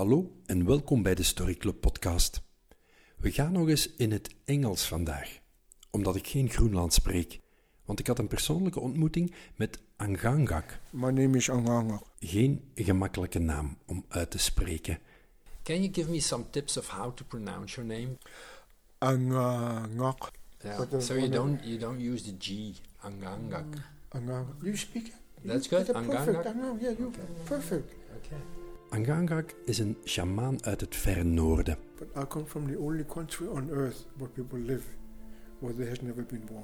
Hallo en welkom bij de Story Club podcast. We gaan nog eens in het Engels vandaag, omdat ik geen Groenland spreek. Want ik had een persoonlijke ontmoeting met Angangak. My name is Anganga. Geen gemakkelijke naam om uit te spreken. Can you give me some tips of how to pronounce your name? Angangak. Yeah. So you don't you don't use the G angangak. Anganga. You speak it? That's good, did it Perfect. Anganga? I know, yeah, you perfect. Okay. Angangak is een sjamaan uit het verre noorden. But I come from the only country on earth where people live where there has never been war.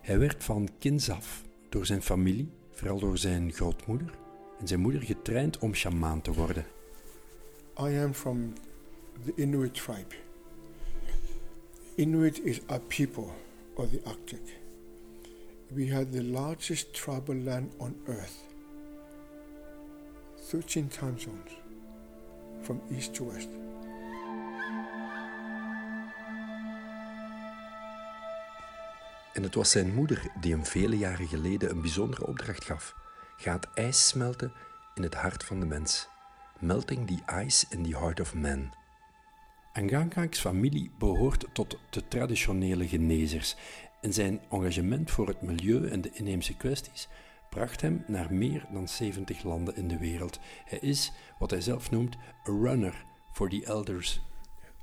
Hij werd van kinds af door zijn familie, vooral door zijn grootmoeder en zijn moeder getraind om sjamaan te worden. I am from the Inuit tribe. Inuit is a people of the Arctic. We had the largest tribal land on earth. 13 time zones from east to west. En het was zijn moeder die hem vele jaren geleden een bijzondere opdracht gaf. Ga het ijs smelten in het hart van de mens. Melting the ice in the heart of man. Angangak's familie behoort tot de traditionele genezers en zijn engagement voor het milieu en de inheemse kwesties bracht hem naar meer dan 70 landen in de wereld. Hij is, wat hij zelf noemt, a runner for the elders.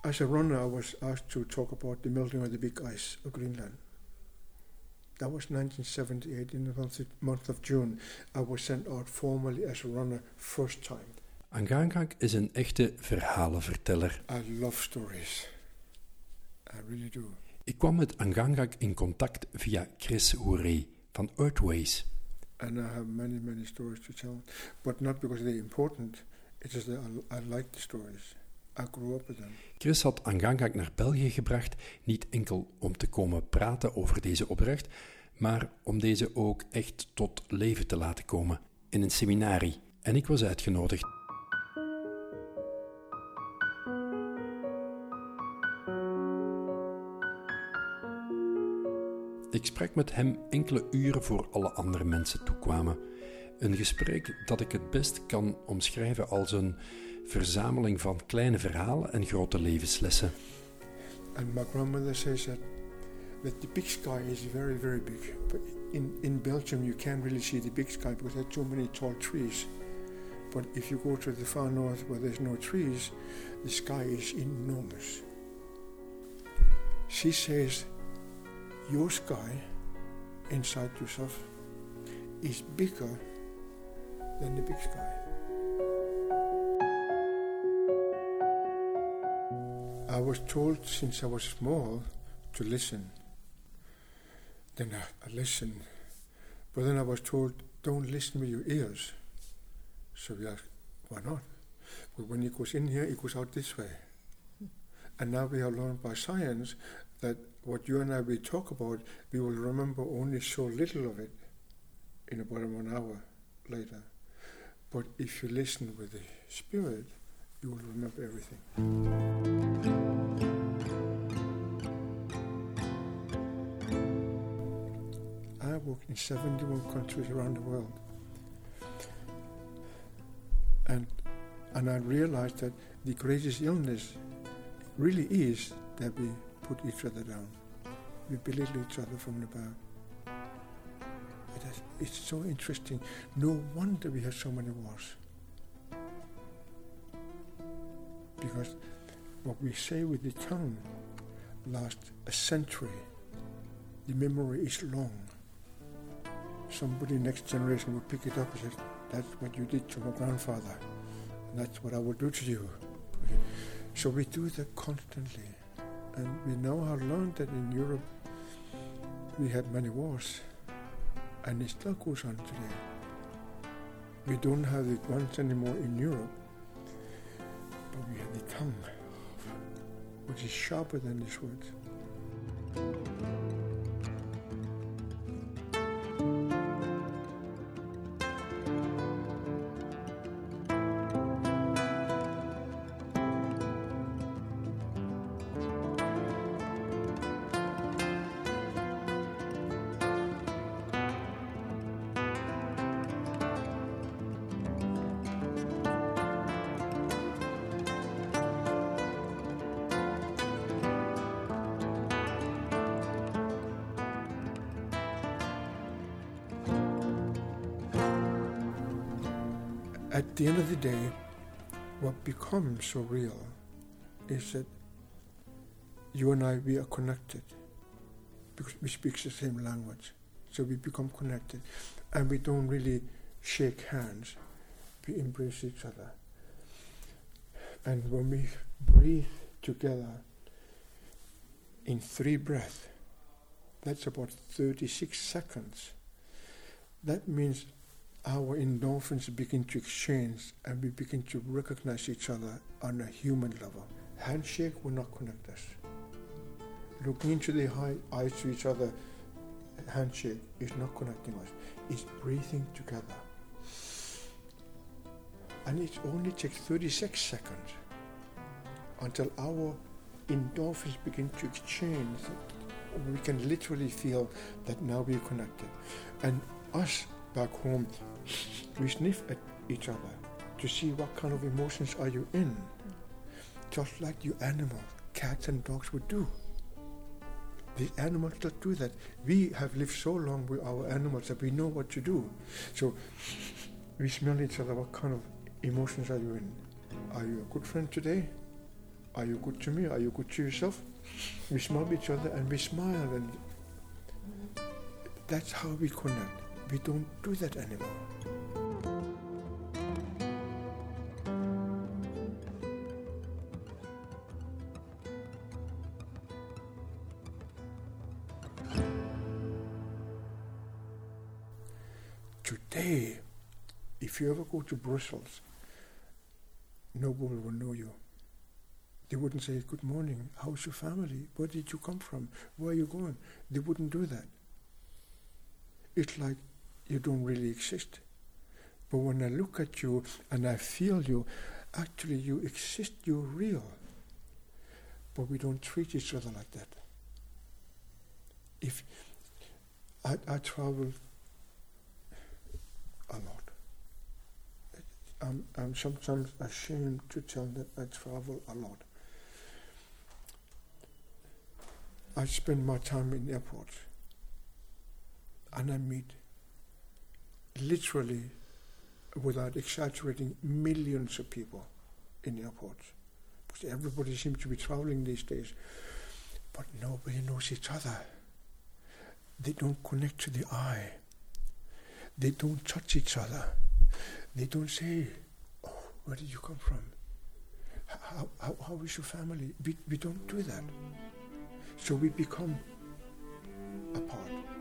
As a runner, I was asked to talk about the melting of the big ice of Greenland. That was 1978, in the month of, June. I was sent out formally as a runner first time. Angangak is een echte verhalenverteller. I love stories. I really do. Ik kwam met Angangak in contact via Chris Hoeré van Earthways. And I have many, many stories to tell, but not because they're important. It's just that I, I like the stories. I grew up with them. Chris had Angangak naar België gebracht, niet enkel om te komen praten over deze opdracht, maar om deze ook echt tot leven te laten komen in een seminarie. En ik was uitgenodigd. Ik sprak met hem enkele uren voor alle andere mensen toekwamen. Een gesprek dat ik het best kan omschrijven als een verzameling van kleine verhalen en grote levenslessen. And my grandmother says that that the big sky is very, very big. In, in Belgium, you can't really see the big sky because there are too many tall trees. But if you go to the far north where there's no trees, the sky is enormous. She says, Your sky inside yourself is bigger than the big sky. I was told since I was small to listen. Then I, I listened. But then I was told, don't listen with your ears. So we asked, why not? But when it goes in here, it goes out this way. And now we have learned by science that what you and I will talk about, we will remember only so little of it in about one hour later. But if you listen with the spirit, you will remember everything. I worked in 71 countries around the world. And, and I realized that the greatest illness really is that we put each other down. We belittle each other from the back. It is, it's so interesting. No wonder we have so many wars. Because what we say with the tongue lasts a century. The memory is long. Somebody next generation will pick it up and say, That's what you did to my grandfather. And that's what I will do to you. So we do that constantly. And we now have learned that in Europe we had many wars. And it still goes on today. We don't have the guns anymore in Europe, but we have the tongue, which is sharper than the sword. At the end of the day, what becomes so real is that you and I, we are connected because we speak the same language. So we become connected. And we don't really shake hands, we embrace each other. And when we breathe together in three breaths, that's about 36 seconds. That means our endorphins begin to exchange and we begin to recognize each other on a human level. Handshake will not connect us. Looking into the eyes to each other, handshake is not connecting us. It's breathing together. And it only takes 36 seconds until our endorphins begin to exchange. We can literally feel that now we're connected. And us back home, we sniff at each other to see what kind of emotions are you in. Just like you animals, cats and dogs would do. The animals don't do that. We have lived so long with our animals that we know what to do. So we smell each other. What kind of emotions are you in? Are you a good friend today? Are you good to me? Are you good to yourself? We smell each other and we smile, and that's how we connect. We don't do that anymore. Today, if you ever go to Brussels, nobody will know you. They wouldn't say, Good morning, how's your family? Where did you come from? Where are you going? They wouldn't do that. It's like you don't really exist. But when I look at you and I feel you, actually you exist, you're real. But we don't treat each other like that. If I, I travel a lot. I'm, I'm sometimes ashamed to tell that I travel a lot. I spend my time in airports and I meet literally, without exaggerating, millions of people in airports. Because everybody seems to be traveling these days, but nobody knows each other. They don't connect to the eye. They don't touch each other. They don't say, Oh, where did you come from? How, how, how is your family? We, we don't do that. So we become apart.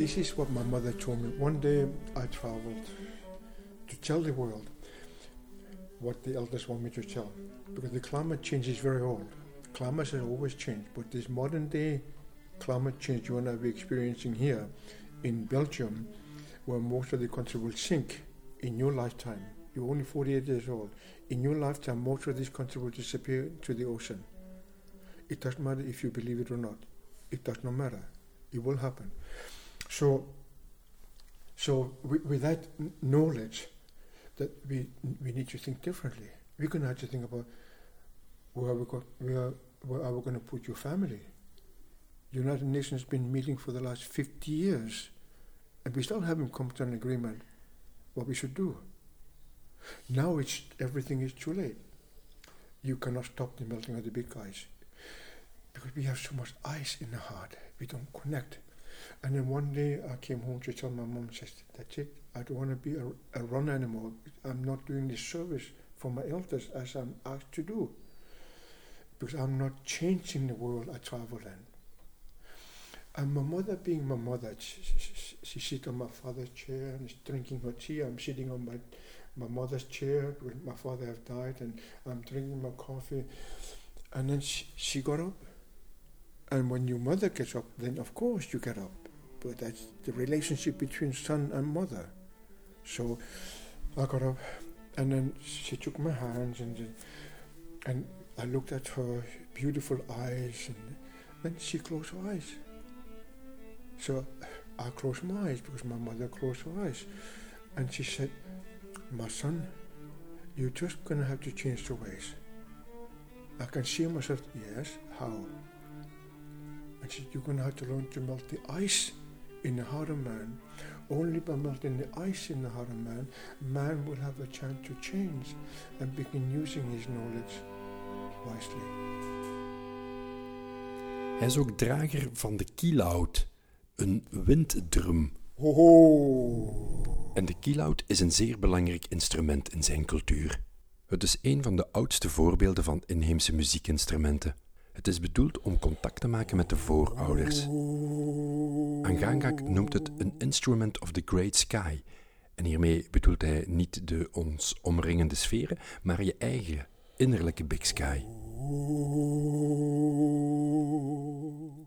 This is what my mother told me. One day I traveled to tell the world what the elders want me to tell. Because the climate change is very old. Climate has always changed, but this modern day climate change you and I are experiencing here in Belgium, where most of the country will sink in your lifetime. You're only 48 years old. In your lifetime, most of this country will disappear to the ocean. It doesn't matter if you believe it or not. It does not matter. It will happen. So, so with, with that knowledge, that we we need to think differently. To have to think about where we got where where are we going to put your family. United Nations has been meeting for the last 50 years, and we still haven't come to an agreement what we should do. Now it's everything is too late. You cannot stop the melting of the big ice because we have so much ice in the heart. We don't connect. And then one day I came home to tell my mom, says, that's it. I don't want to be a, a runner anymore. I'm not doing this service for my elders as I'm asked to do. Because I'm not changing the world I travel in. And my mother, being my mother, she, she, she sits on my father's chair and is drinking her tea. I'm sitting on my, my mother's chair when my father have died, and I'm drinking my coffee. And then she, she got up. And when your mother gets up, then of course you get up. But that's the relationship between son and mother. So I got up, and then she took my hands, and and I looked at her beautiful eyes, and then she closed her eyes. So I closed my eyes because my mother closed her eyes. And she said, My son, You're just to have to change the ways. I can see myself, yes, how? And she said, You're to have to learn to melt the ice in the heart of man. Only by melting the ice in the heart of man, man will have a chance to change and begin using his knowledge wisely. Hij is ook drager van de kielhout, een winddrum. Ho ho! En de kielhout is een zeer belangrijk instrument in zijn cultuur. Het is een van de oudste voorbeelden van inheemse muziekinstrumenten. Het is bedoeld om contact te maken met de voorouders. Angangak noemt het een instrument of the great sky. En hiermee bedoelt hij niet de ons omringende sferen, maar je eigen innerlijke big sky.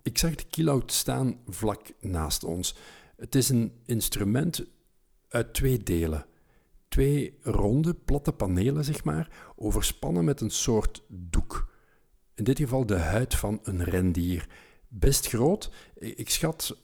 Ik zag de kielhout staan vlak naast ons. Het is een instrument uit twee delen. Twee ronde, platte panelen, zeg maar, overspannen met een soort doek. In dit geval de huid van een rendier. Best groot. Ik schat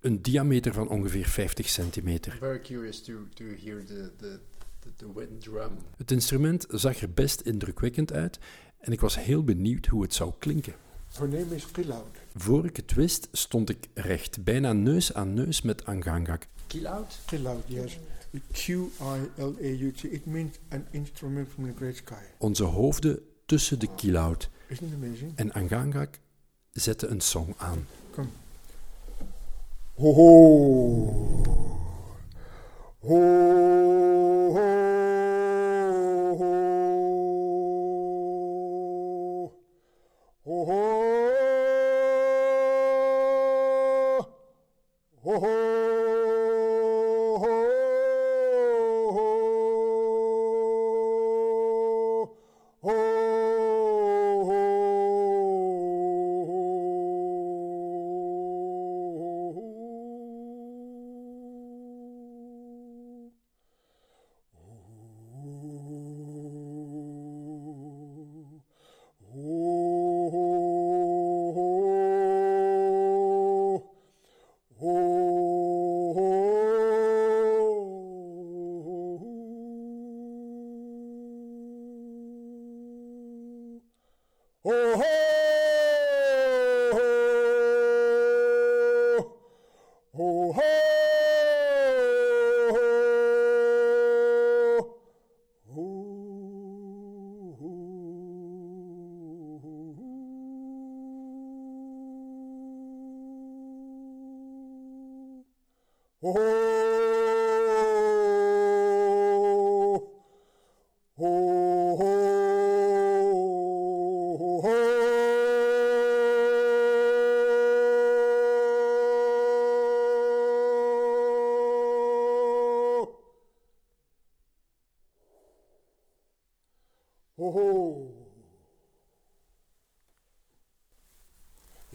een diameter van ongeveer 50 centimeter. Very curious to, to hear the, the, the, the wind drum. Het instrument zag er best indrukwekkend uit en ik was heel benieuwd hoe het zou klinken. Her name is Kilaut. Voor ik het wist, stond ik recht, bijna neus aan neus met Angangak. Kilout? Kilaut, yes. Q-I-L-A-U-T. It means an instrument from the great sky. Onze hoofden tussen de kielhout Isn't it amazing? en Angangak zette een song aan. Ho ho. Ho ho. ho.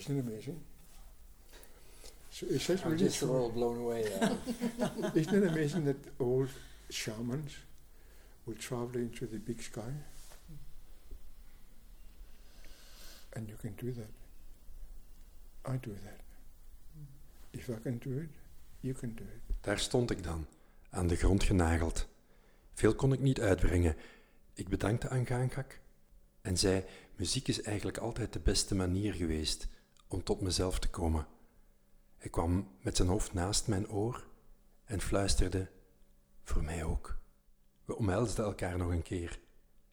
Isn't it amazing? So it says I'm really just a true. little blown away. Isn't it amazing that old shamans will travel into the big sky? And you can do that. I do that. If I can do it, you can do it. Daar stond ik dan, aan de grond genageld. Veel kon ik niet uitbrengen. Ik bedankte Angangak en zei: Muziek is eigenlijk altijd de beste manier geweest om tot mezelf te komen. Hij kwam met zijn hoofd naast mijn oor en fluisterde: Voor mij ook. We omhelsden elkaar nog een keer.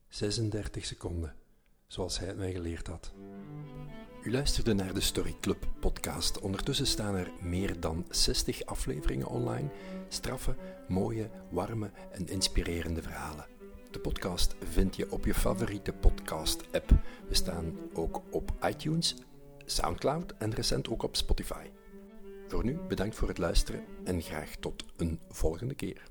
36 seconden, zoals hij het mij geleerd had. U luisterde naar de Story Club podcast. Ondertussen staan er meer dan 60 afleveringen online. Straffe, mooie, warme en inspirerende verhalen. De podcast vind je op je favoriete podcast-app. We staan ook op iTunes, Soundcloud en recent ook op Spotify. Voor nu bedankt voor het luisteren en graag tot een volgende keer.